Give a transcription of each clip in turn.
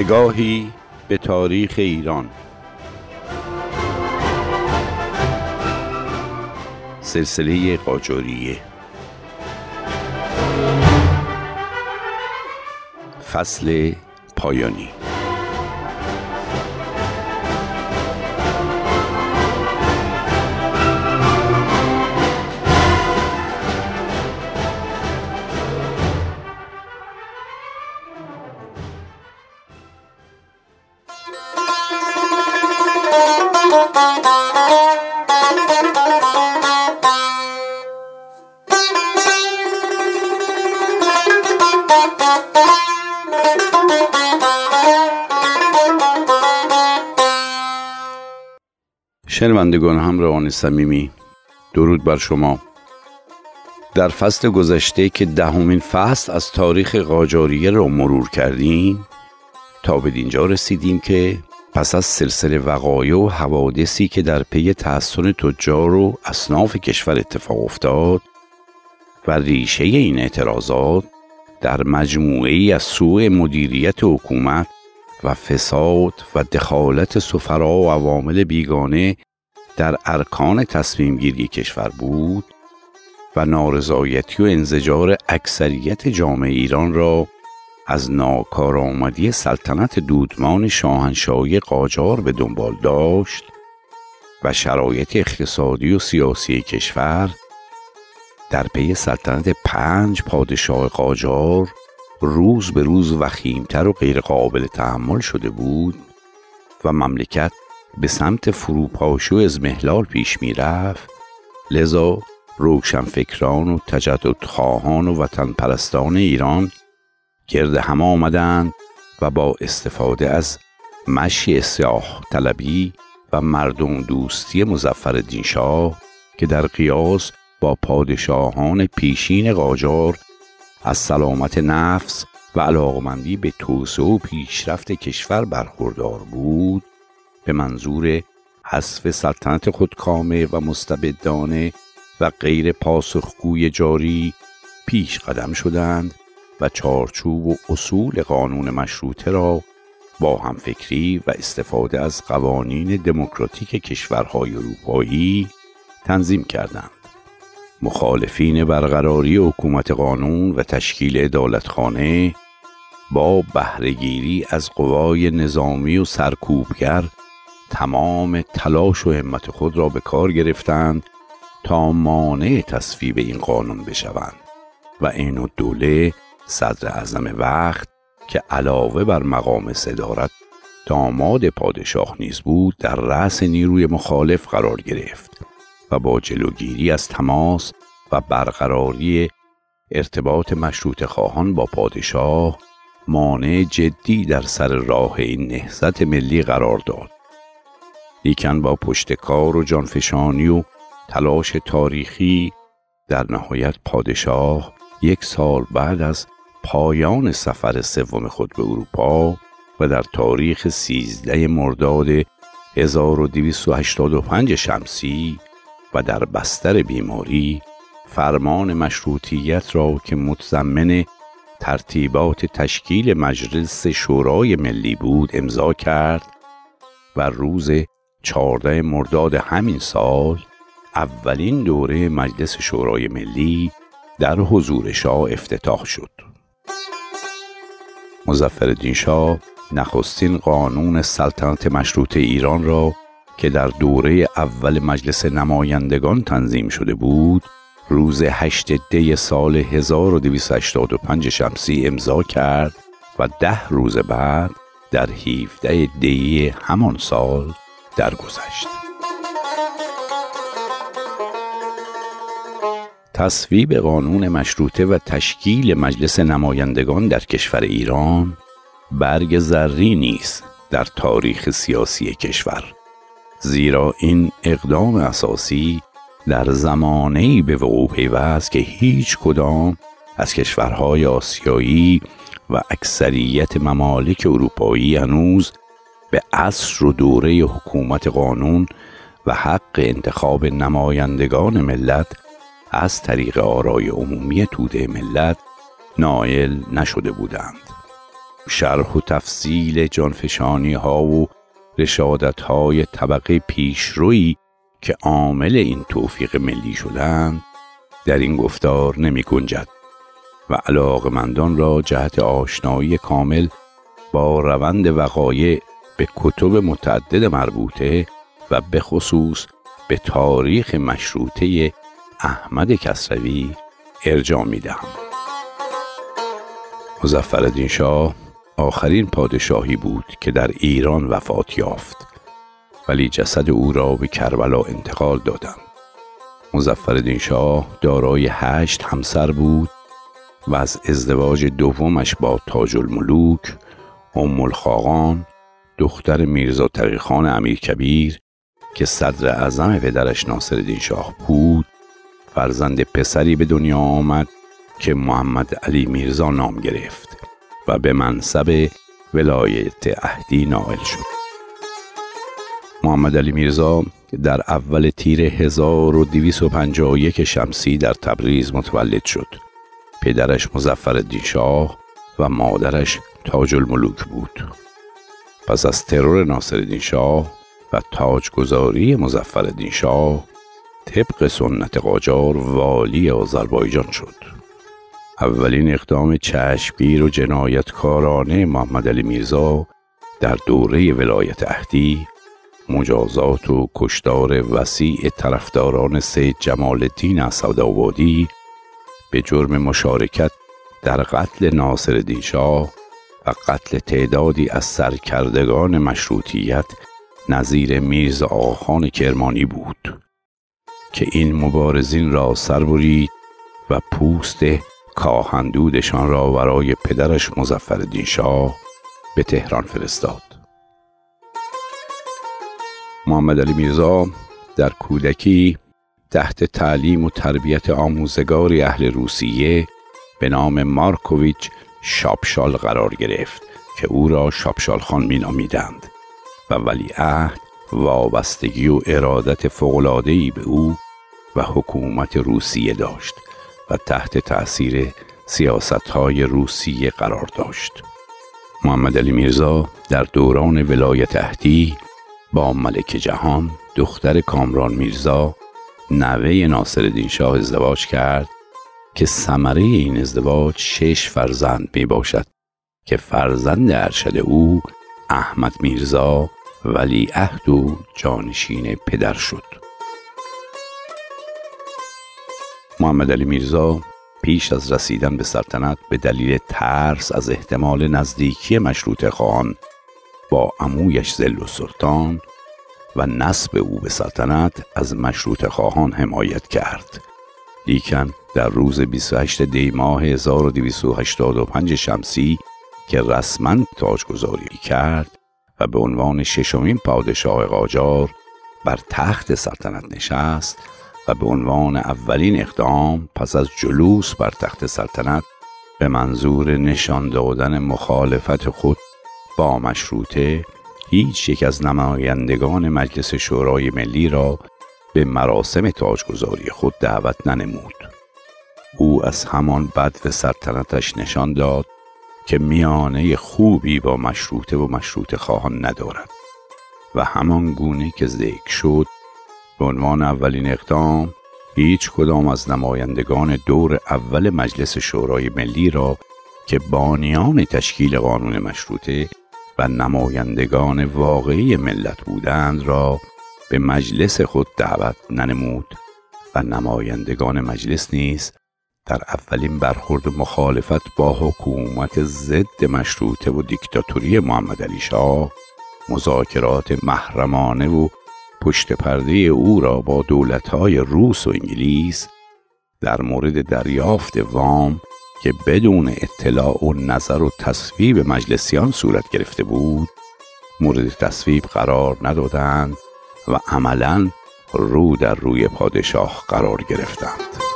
نگاهی به تاریخ ایران. سلسله قاجاریه. فصل پایانی. شنوندگان همراهان صمیمی درود بر شما. در فصل گذشته که دهمین فصل از تاریخ قاجاریه را مرور کردیم تا به دینجا رسیدیم که پس از سلسله وقایع و حوادثی که در پی تحسن تجار و اصناف کشور اتفاق افتاد و ریشه این اعتراضات در مجموعه ای از سوء مدیریت حکومت و فساد و دخالت سفرا و عوامل بیگانه در ارکان تصمیم گیری کشور بود و نارضایتی و انزجار اکثریت جامعه ایران را از ناکارآمدی سلطنت دودمان شاهنشاهی قاجار به دنبال داشت و شرایط اقتصادی و سیاسی کشور در پی سلطنت پنج پادشاه قاجار روز به روز وخیمتر و غیرقابل تحمل شده بود و مملکت به سمت فروپاشی و ازمهلال پیش می‌رفت. لذا روشنفکران و تجدد خواهان و وطن پرستان ایران گرد هم آمدند و با استفاده از مشی سیاه طلبی و مردم دوستی مزفر شاه که در قیاس با پادشاهان پیشین قاجار از سلامت نفس و علاقمندی به توسعه و پیشرفت کشور برخوردار بود به منظور حذف سلطنت خودکامه و مستبدانه و غیر پاسخگوی جاری پیش قدم شدند و چارچوب و اصول قانون مشروطه را با همفکری و استفاده از قوانین دموکراتیک کشورهای اروپایی تنظیم کردند. مخالفین برقراری حکومت قانون و تشکیل عدالتخانه با بهرهگیری از قوای نظامی و سرکوبگر تمام تلاش و همت خود را به کار گرفتند تا مانع تصویب این قانون بشوند و این دوله صدر اعظم وقت که علاوه بر مقام صدارت داماد پادشاه نیز بود در رأس نیروی مخالف قرار گرفت و با جلوگیری از تماس و برقراری ارتباط مشروط خواهان با پادشاه مانع جدی در سر راه این نهضت ملی قرار داد. لیکن با پشتکار و جانفشانی و تلاش تاریخی در نهایت پادشاه یک سال بعد از پایان سفر سوم خود به اروپا و در تاریخ 13 مرداد 1285 شمسی و در بستر بیماری فرمان مشروطیت را که متضمن ترتیبات تشکیل مجلس شورای ملی بود امضا کرد و روز 14 مرداد همین سال اولین دوره مجلس شورای ملی در حضور شاه افتتاح شد. مزفر شاه نخستین قانون سلطنت مشروط ایران را که در دوره اول مجلس نمایندگان تنظیم شده بود روز هشت دی سال 1285 شمسی امضا کرد و ده روز بعد در 17 دی همان سال درگذشت. تصویب قانون مشروطه و تشکیل مجلس نمایندگان در کشور ایران برگ زری نیست در تاریخ سیاسی کشور زیرا این اقدام اساسی در زمانه‌ای به وقوع پیوست که هیچ کدام از کشورهای آسیایی و اکثریت ممالک اروپایی هنوز به عصر و دوره حکومت قانون و حق انتخاب نمایندگان ملت از طریق آرای عمومی توده ملت نایل نشده بودند. شرح و تفصیل جانفشانی ها و رشادت های طبقه پیشرویی که عامل این توفیق ملی شدند در این گفتار نمی گنجد و علاقمندان را جهت آشنایی کامل با روند وقایع به کتب متعدد مربوطه و به خصوص به تاریخ مشروطه احمد کسروی ارجاع می دهم. مزفر شاه آخرین پادشاهی بود که در ایران وفات یافت ولی جسد او را به کربلا انتقال دادند. مزفر شاه دارای هشت همسر بود و از ازدواج دومش با تاج الملوک ام الخاقان دختر میرزا تقیخان امیر کبیر که صدر اعظم پدرش ناصر شاه بود فرزند پسری به دنیا آمد که محمد علی میرزا نام گرفت و به منصب ولایت اهدی نائل شد. محمد علی میرزا در اول تیر 1251 شمسی در تبریز متولد شد. پدرش مزفر شاه و مادرش تاج الملوک بود. پس از ترور ناصر شاه و تاجگذاری مزفر شاه طبق سنت قاجار والی آذربایجان شد. اولین اقدام چشمگیر و جنایتکارانه محمد علی میرزا در دوره ولایت اهدی مجازات و کشتار وسیع طرفداران سید جمال الدین اسدآبادی به جرم مشارکت در قتل ناصر شاه و قتل تعدادی از سرکردگان مشروطیت نظیر میرز آخان کرمانی بود که این مبارزین را سر برید و پوست کاهندودشان را برای پدرش مزفر شاه به تهران فرستاد. محمد علی میرزا در کودکی تحت تعلیم و تربیت آموزگاری اهل روسیه به نام مارکوویچ شاپشال قرار گرفت که او را شاپشال خان می نامیدند و ولیعهد وابستگی و ارادت فوقلادهی به او و حکومت روسیه داشت و تحت تأثیر سیاست های روسیه قرار داشت. محمد علی میرزا در دوران ولایت اهدی با ملک جهان دختر کامران میرزا نوه ناصر شاه ازدواج کرد که ثمره این ازدواج شش فرزند می باشد که فرزند ارشد او احمد میرزا ولی عهد و جانشین پدر شد. محمد علی میرزا پیش از رسیدن به سلطنت به دلیل ترس از احتمال نزدیکی مشروط خان با عمویش زل و سلطان و نصب او به سلطنت از مشروط خواهان حمایت کرد. لیکن در روز 28 دی ماه 1285 شمسی که رسما تاجگذاری کرد و به عنوان ششمین پادشاه قاجار بر تخت سلطنت نشست و به عنوان اولین اقدام پس از جلوس بر تخت سلطنت به منظور نشان دادن مخالفت خود با مشروطه هیچ یک از نمایندگان مجلس شورای ملی را به مراسم تاجگذاری خود دعوت ننمود. او از همان بد سلطنتش نشان داد که میانه خوبی با مشروطه و مشروط خواهان ندارد و همان گونه که ذکر شد به عنوان اولین اقدام هیچ کدام از نمایندگان دور اول مجلس شورای ملی را که بانیان تشکیل قانون مشروطه و نمایندگان واقعی ملت بودند را به مجلس خود دعوت ننمود و نمایندگان مجلس نیز در اولین برخورد مخالفت با حکومت ضد مشروطه و دیکتاتوری محمد علی شاه مذاکرات محرمانه و پشت پرده او را با دولتهای روس و انگلیس در مورد دریافت وام که بدون اطلاع و نظر و تصویب مجلسیان صورت گرفته بود مورد تصویب قرار ندادند و عملا رو در روی پادشاه قرار گرفتند.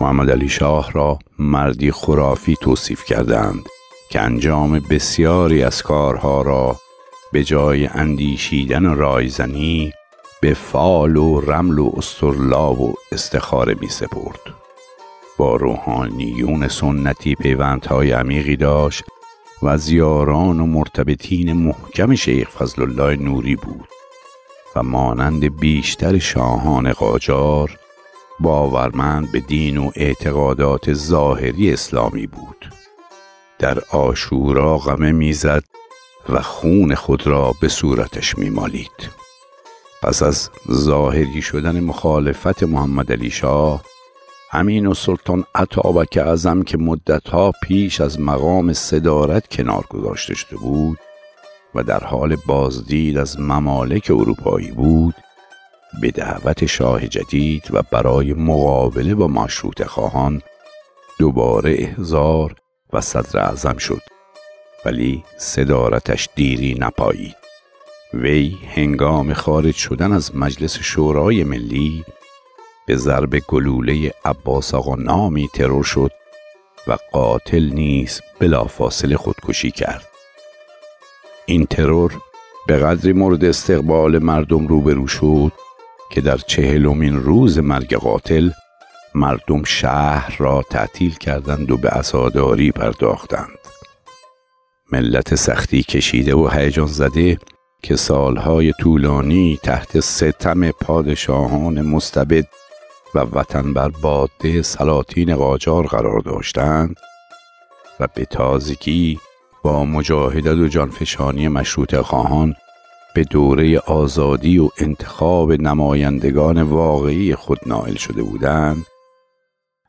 محمد علی شاه را مردی خرافی توصیف کردند که انجام بسیاری از کارها را به جای اندیشیدن و رایزنی به فال و رمل و استرلاب و استخاره می سپرد. با روحانیون سنتی پیوندهای عمیقی داشت و از یاران و مرتبطین محکم شیخ فضل الله نوری بود و مانند بیشتر شاهان قاجار باورمند به دین و اعتقادات ظاهری اسلامی بود. در آشورا غمه می‌زد و خون خود را به صورتش میمالید. پس از ظاهری شدن مخالفت محمد علی شاه امین و سلطان عطابک اعظم که مدتها پیش از مقام صدارت کنار گذاشته شده بود و در حال بازدید از ممالک اروپایی بود به دعوت شاه جدید و برای مقابله با مشروط خواهان دوباره احزار و صدر اعظم شد. ولی صدارتش دیری نپایید وی هنگام خارج شدن از مجلس شورای ملی به ضرب گلوله عباس آقا نامی ترور شد و قاتل نیز بلافاصله خودکشی کرد. این ترور به قدری مورد استقبال مردم روبرو شد که در چهلمین روز مرگ قاتل مردم شهر را تعطیل کردند و به عزاداری پرداختند. ملت سختی کشیده و هیجان زده که سالهای طولانی تحت ستم پادشاهان مستبد و وطن بر باده سلاطین قاجار قرار داشتند و به تازگی با مجاهدت و جانفشانی مشروط خواهان به دوره آزادی و انتخاب نمایندگان واقعی خود نائل شده بودند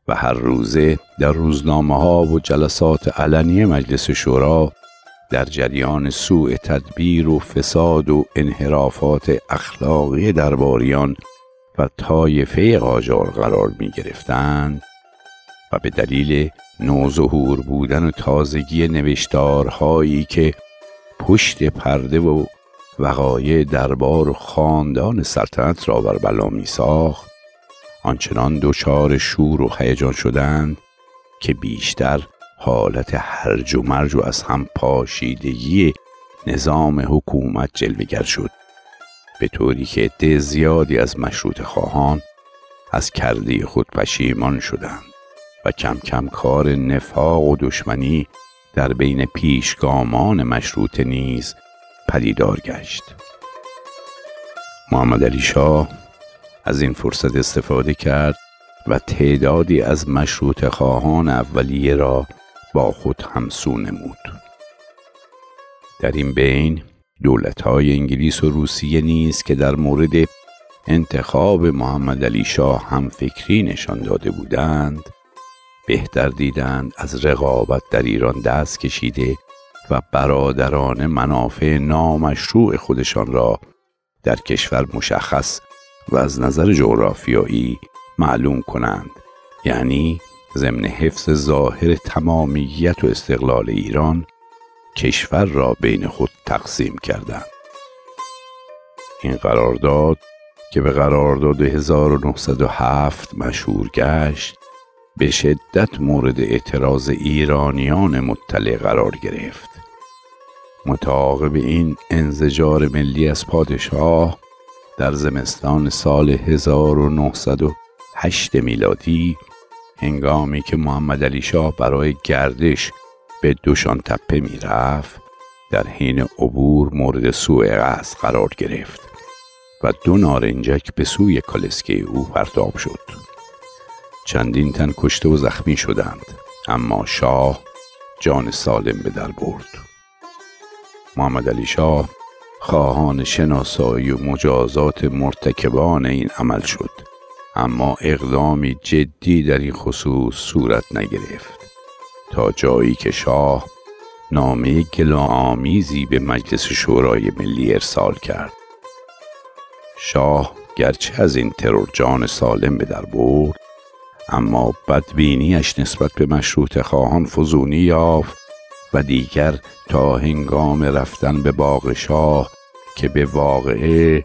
و هر روزه در روزنامه ها و جلسات علنی مجلس شورا در جریان سوء تدبیر و فساد و انحرافات اخلاقی درباریان و طایفه قاجار قرار می گرفتند و به دلیل نوظهور بودن و تازگی نوشتارهایی که پشت پرده و وقایع دربار و خاندان سلطنت را بر بلا می ساخت. آنچنان دچار شور و هیجان شدند که بیشتر حالت هرج و مرج و از هم پاشیدگی نظام حکومت جلوگر شد. به طوری که عده زیادی از مشروط خواهان از کرده خود پشیمان شدند و کم کم کار نفاق و دشمنی در بین پیشگامان مشروط نیز پدیدار گشت. محمد علی شاه از این فرصت استفاده کرد و تعدادی از مشروط خواهان اولیه را با خود همسو نمود. در این بین دولت های انگلیس و روسیه نیز که در مورد انتخاب محمد علی شاه هم فکری نشان داده بودند بهتر دیدند از رقابت در ایران دست کشیده و برادران منافع نامشروع خودشان را در کشور مشخص و از نظر جغرافیایی معلوم کنند. یعنی ضمن حفظ ظاهر تمامیت و استقلال ایران کشور را بین خود تقسیم کردند. این قرارداد که به قرارداد 1907 مشهور گشت به شدت مورد اعتراض ایرانیان مطلع قرار گرفت. متعاقب این انزجار ملی از پادشاه در زمستان سال 1908 میلادی هنگامی که محمد علی شاه برای گردش به دوشان تپه می رفت در حین عبور مورد سوء قصد قرار گرفت و دو نارنجک به سوی کالسکه او پرتاب شد. چندین تن کشته و زخمی شدند اما شاه جان سالم به در برد. محمد علی شاه خواهان شناسایی و مجازات مرتکبان این عمل شد. اما اقدامی جدی در این خصوص صورت نگرفت. تا جایی که شاه نامه گلاآمیزی به مجلس شورای ملی ارسال کرد. شاه گرچه از این ترور جان سالم به در برد اما بدبینیش نسبت به مشروط خواهان فزونی یافت و دیگر تا هنگام رفتن به باغ شاه که به واقعه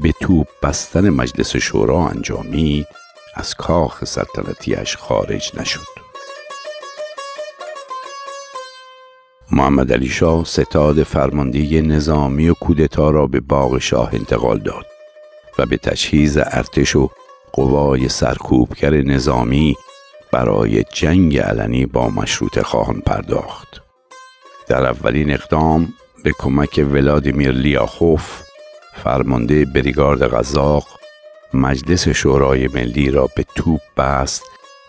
به توپ بستن مجلس شورا انجامید از کاخ سلطنتیش خارج نشد. محمد علی شاه ستاد فرماندهی نظامی و کودتا را به باغ شاه انتقال داد و به تجهیز ارتش و قوای سرکوبگر نظامی برای جنگ علنی با مشروط خواهان پرداخت. در اولین اقدام به کمک ولادیمیر لیاخوف فرمانده بریگارد غذاق مجلس شورای ملی را به توپ بست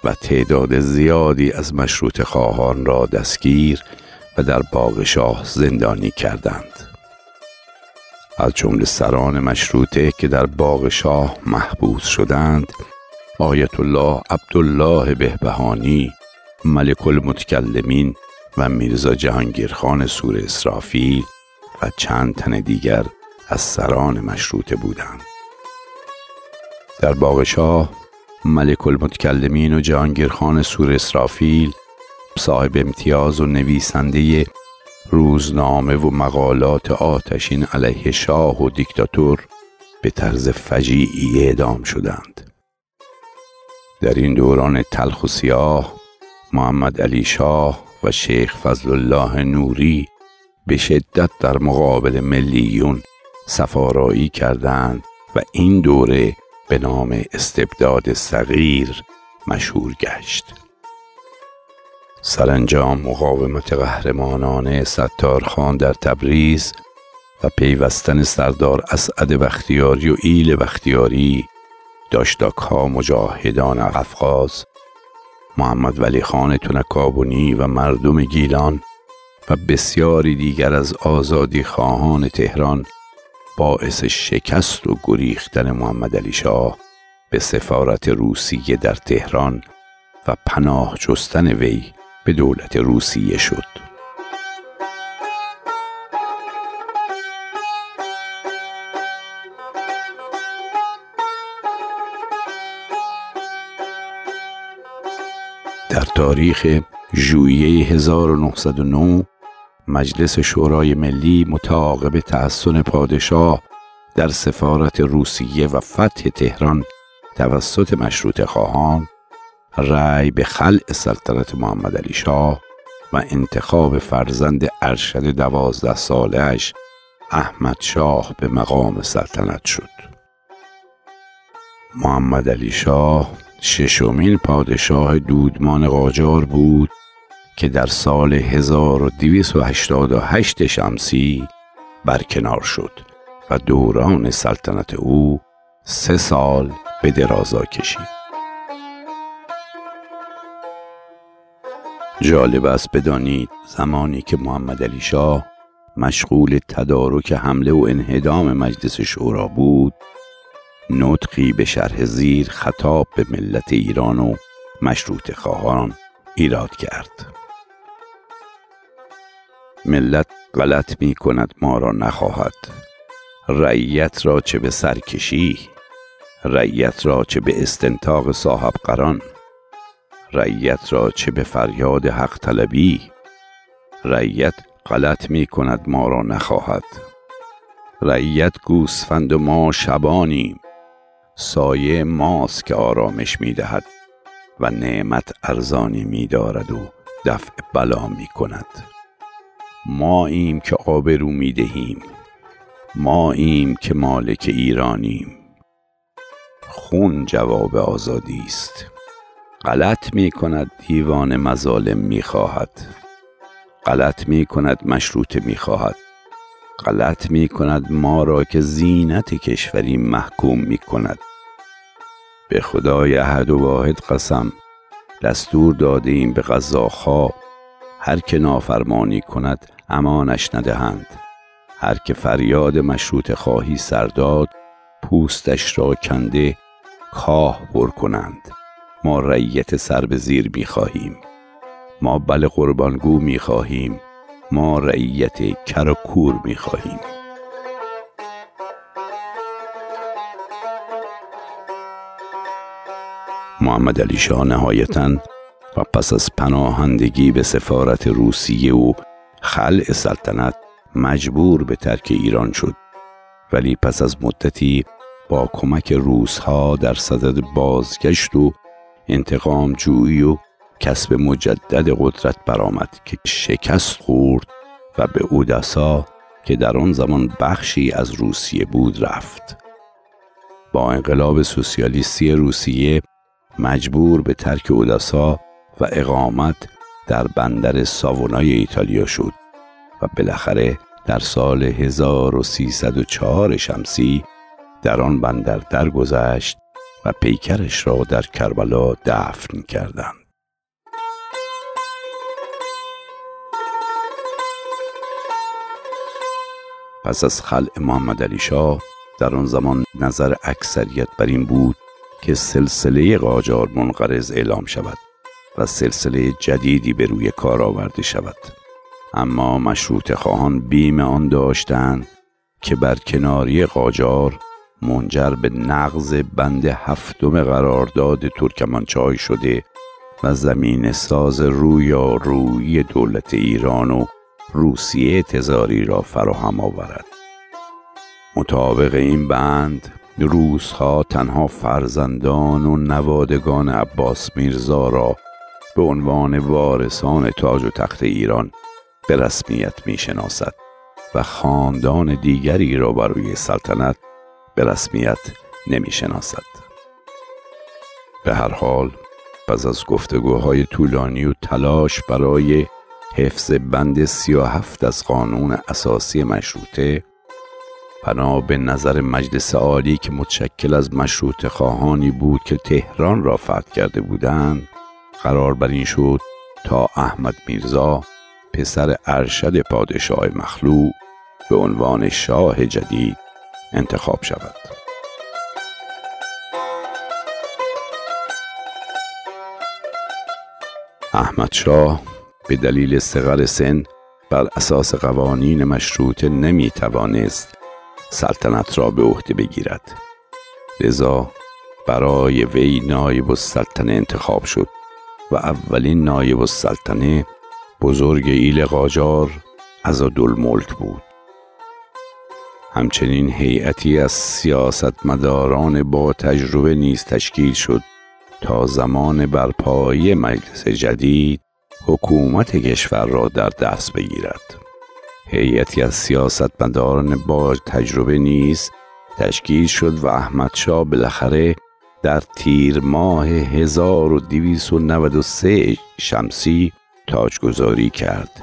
و تعداد زیادی از مشروط خواهان را دستگیر و در باغ شاه زندانی کردند. از جمله سران مشروطه که در باغ شاه محبوس شدند آیت الله عبدالله بهبهانی ملک المتکلمین و میرزا جهانگیرخان سور اسرافیل و چند تن دیگر از سران مشروطه بودند. در باغ شاه ملک المتکلمین و جهانگیرخان سور اسرافیل صاحب امتیاز و نویسنده روزنامه و مقالات آتشین علیه شاه و دیکتاتور به طرز فجیعی اعدام شدند. در این دوران تلخ و سیاه محمد علی شاه و شیخ فضل الله نوری به شدت در مقابل ملیون سفارایی کردند و این دوره به نام استبداد صغیر مشهور گشت. سرانجام مقاومت قهرمانانه ستارخان در تبریز و پیوستن سردار اسعد بختیاری و ایل بختیاری داشتاک ها مجاهدان قفقاز محمد ولی خان تنکابونی و مردم گیلان و بسیاری دیگر از آزادی خواهان تهران باعث شکست و گریختن محمد علی شاه به سفارت روسیه در تهران و پناه جستن وی به دولت روسیه شد. تاریخ ژوئیه 1909 مجلس شورای ملی متعاقب تحسن پادشاه در سفارت روسیه و فتح تهران توسط مشروط خواهان رأی به خلع سلطنت محمد علی شاه و انتخاب فرزند ارشد دوازده سالش احمد شاه به مقام سلطنت شد. محمد علی شاه ششمین پادشاه دودمان قاجار بود که در سال 1288 شمسی برکنار شد و دوران سلطنت او سه سال به درازا کشید. جالب است بدانید زمانی که محمد علی شاه مشغول تدارک حمله و انهدام مجلس شورا بود نطقی به شرح زیر خطاب به ملت ایران و مشروط خواهان ایراد کرد. ملت غلط می کند ما را نخواهد. رعیت را چه به سرکشی رعیت را چه به استنتاق صاحب قران رعیت را چه به فریاد حق طلبی. رعیت غلط می کند ما را نخواهد. رعیت گوسفند و ما شبانیم. سایه ماست که آرامش می دهد و نعمت ارزانی می دارد و دفع بلا می کند ما ایم که آبرو می دهیم ما ایم که مالک ایرانیم. خون جواب آزادی است. غلط می کند دیوان مظالم می خواهد غلط می کند مشروط می خواهد غلط می کند ما را که زینت کشوری محکوم می کند به خدای احد و واحد قسم دستور داده ایم به غذاخواه هر که نافرمانی کند امانش ندهند. هر که فریاد مشروط خواهی سرداد پوستش را کنده کاه بر کنند. ما رعیت سر به زیر می خواهیم ما بل قربانگو می خواهیم ما رعیت کر و کور می خواهیم. محمد علی شاه نهایتا و پس از پناهندگی به سفارت روسیه و خلع سلطنت مجبور به ترک ایران شد. ولی پس از مدتی با کمک روسها در صدد بازگشت و انتقام جویی و کسب مجدد قدرت برآمد که شکست خورد و به اودسا که در آن زمان بخشی از روسیه بود رفت با انقلاب سوسیالیستی روسیه مجبور به ترک اوداسا و اقامت در بندر ساونای ایتالیا شد و بالاخره در سال 1304 شمسی در آن بندر درگذشت و پیکرش را در کربلا دفن کردند. پس از خلع محمد علی شاه در آن زمان نظر اکثریت بر این بود که سلسله قاجار منقرض اعلام شود و سلسله جدیدی به روی کار آورده شود. اما مشروط خواهان بیم آن داشتند که بر کناری قاجار منجر به نقض بند هفتم قرارداد ترکمانچای شده و زمین ساز روی دولت ایران و روسیه تزاری را فراهم آورد مطابق این بند روزها تنها فرزندان و نوادگان عباس میرزا را به عنوان وارثان تاج و تخت ایران به رسمیت می شناسد و خاندان دیگری را برای سلطنت به رسمیت نمی شناسد. به هر حال پس از گفتگوهای طولانی و تلاش برای حفظ بند سی و هفت از قانون اساسی مشروطه بنا به نظر مجلس عالی که متشکل از مشروط خواهانی بود که تهران را فتح کرده بودند قرار بر این شد تا احمد میرزا پسر ارشد پادشاه مخلوع به عنوان شاه جدید انتخاب شود. احمد شاه به دلیل صغر سن بر اساس قوانین مشروطه نمی توانست سلطنت را به عهده بگیرد. لذا برای وی نایب السلطنه انتخاب شد و اولین نایب السلطنه بزرگ ایل قاجار ملک بود. همچنین هیئتی از سیاستمداران با تجربه نیز تشکیل شد تا زمان برپایی مجلس جدید حکومت کشور را در دست بگیرد. هیئتی از سیاستمداران با تجربه نیز تشکیل شد و احمد شاه بالاخره در تیر ماه 1293 شمسی تاجگذاری کرد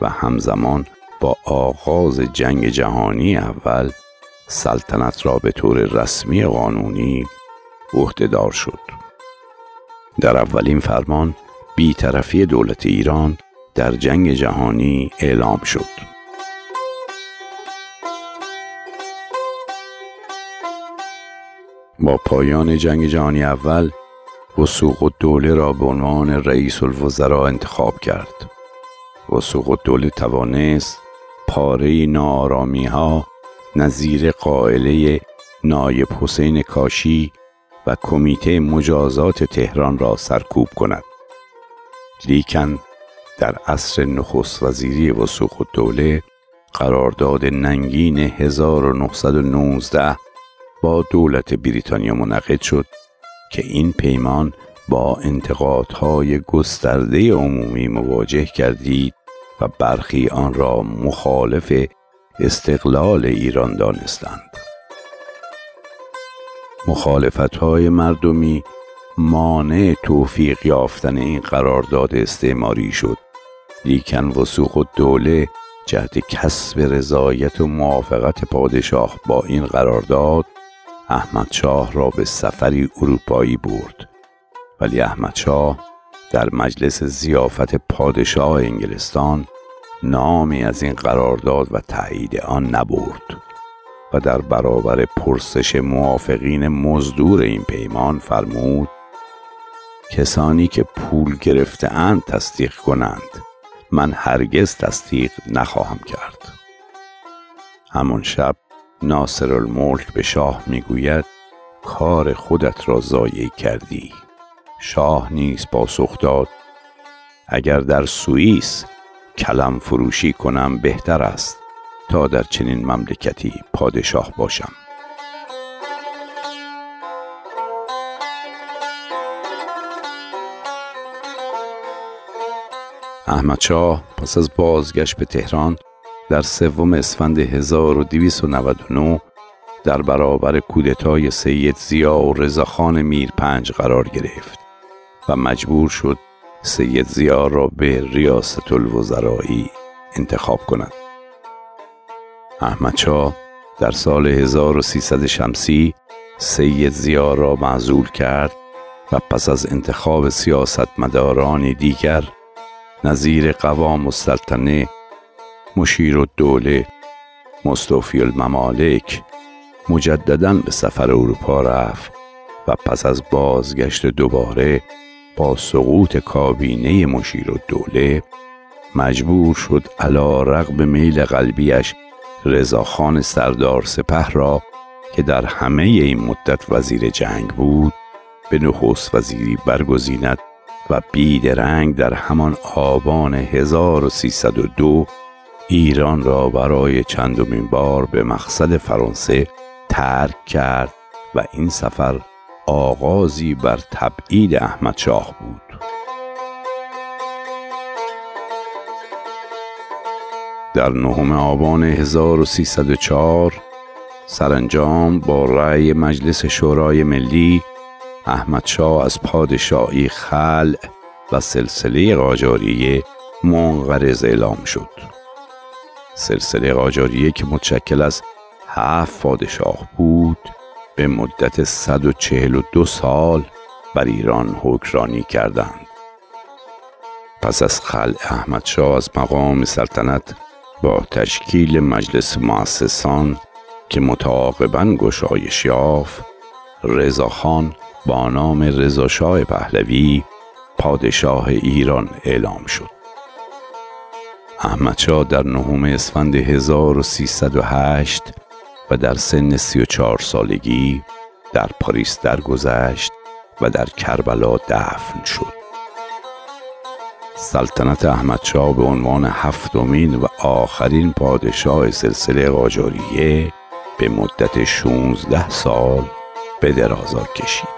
و همزمان با آغاز جنگ جهانی اول سلطنت را به طور رسمی قانونی عهدهدار شد. در اولین فرمان بیطرفی دولت ایران در جنگ جهانی اعلام شد. با پایان جنگ جهانی اول وسوق دوله را به عنوان رئیس الوزراء انتخاب کرد. وسوق دوله توانست پاره نارامی ها نظیر قائله نایب حسین کاشی و کمیته مجازات تهران را سرکوب کند. لیکن در عصر نخست وزیری وسوق دوله قرارداد ننگین 1919 با دولت بریتانیا منعقد شد که این پیمان با انتقادهای گسترده عمومی مواجه کردید و برخی آن را مخالف استقلال ایران دانستند. مخالفت های مردمی مانع توفیق یافتن این قرارداد استعماری شد. لیکن وسوق دوله جهت کسب رضایت و موافقت پادشاه با این قرارداد احمد شاه را به سفری اروپایی برد. ولی احمد شاه در مجلس زیافت پادشاه انگلستان نامی از این قرارداد و تایید آن نبرد و در برابر پرسش موافقین مزدور این پیمان فرمود کسانی که پول گرفته اند تصدیق کنند. من هرگز تصدیق نخواهم کرد. همون شب ناصر الملک به شاه می‌گوید کار خودت را ضایع کردی. شاه نیز پاسخ داد اگر در سوئیس کلم فروشی کنم بهتر است تا در چنین مملکتی پادشاه باشم. احمد شاه پس از بازگشت به تهران در سوم اسفند 1299 در برابر کودتای سید زیا و رضاخان میرپنج قرار گرفت و مجبور شد سید زیا را به ریاست الوزرایی انتخاب کند. احمد شاه در سال 1300 شمسی سید زیا را معزول کرد و پس از انتخاب سیاستمداران دیگر نظیر قوام السلطنه مشیر الدوله مستوفی الممالک مجددا به سفر اروپا رفت و پس از بازگشت دوباره با سقوط کابینه مشیر الدوله مجبور شد علا رغم میل قلبیش رضاخان سردار سپه را که در همه این مدت وزیر جنگ بود به نخست وزیری برگزیند و بیدرنگ در همان آبان 1302 ایران را برای چندمین بار به مقصد فرانسه ترک کرد و این سفر آغازی بر تبعید احمد شاه بود. در نهم آبان 1304 سرانجام با رأی مجلس شورای ملی احمد شاه از پادشاهی خلع و سلسله قاجاریه منقرض اعلام شد. سلسله قاجاریه که متشکل از هفت پادشاه بود به مدت 142 سال بر ایران حکرانی کردند. پس از خلع احمد شاه از مقام سلطنت با تشکیل مجلس مؤسسان که متعاقبا گشایش یافت رضاخان با نام رضاشاه پهلوی پادشاه ایران اعلام شد. احمدشاه در نهم اسفند 1308 و در سن 34 سالگی در پاریس درگذشت و در کربلا دفن شد. سلطنت احمدشاه به عنوان هفتمین و آخرین پادشاه سلسله قاجاریه به مدت 16 سال به درازا کشید.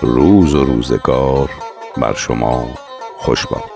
روز و روزگار بر شما خوش باد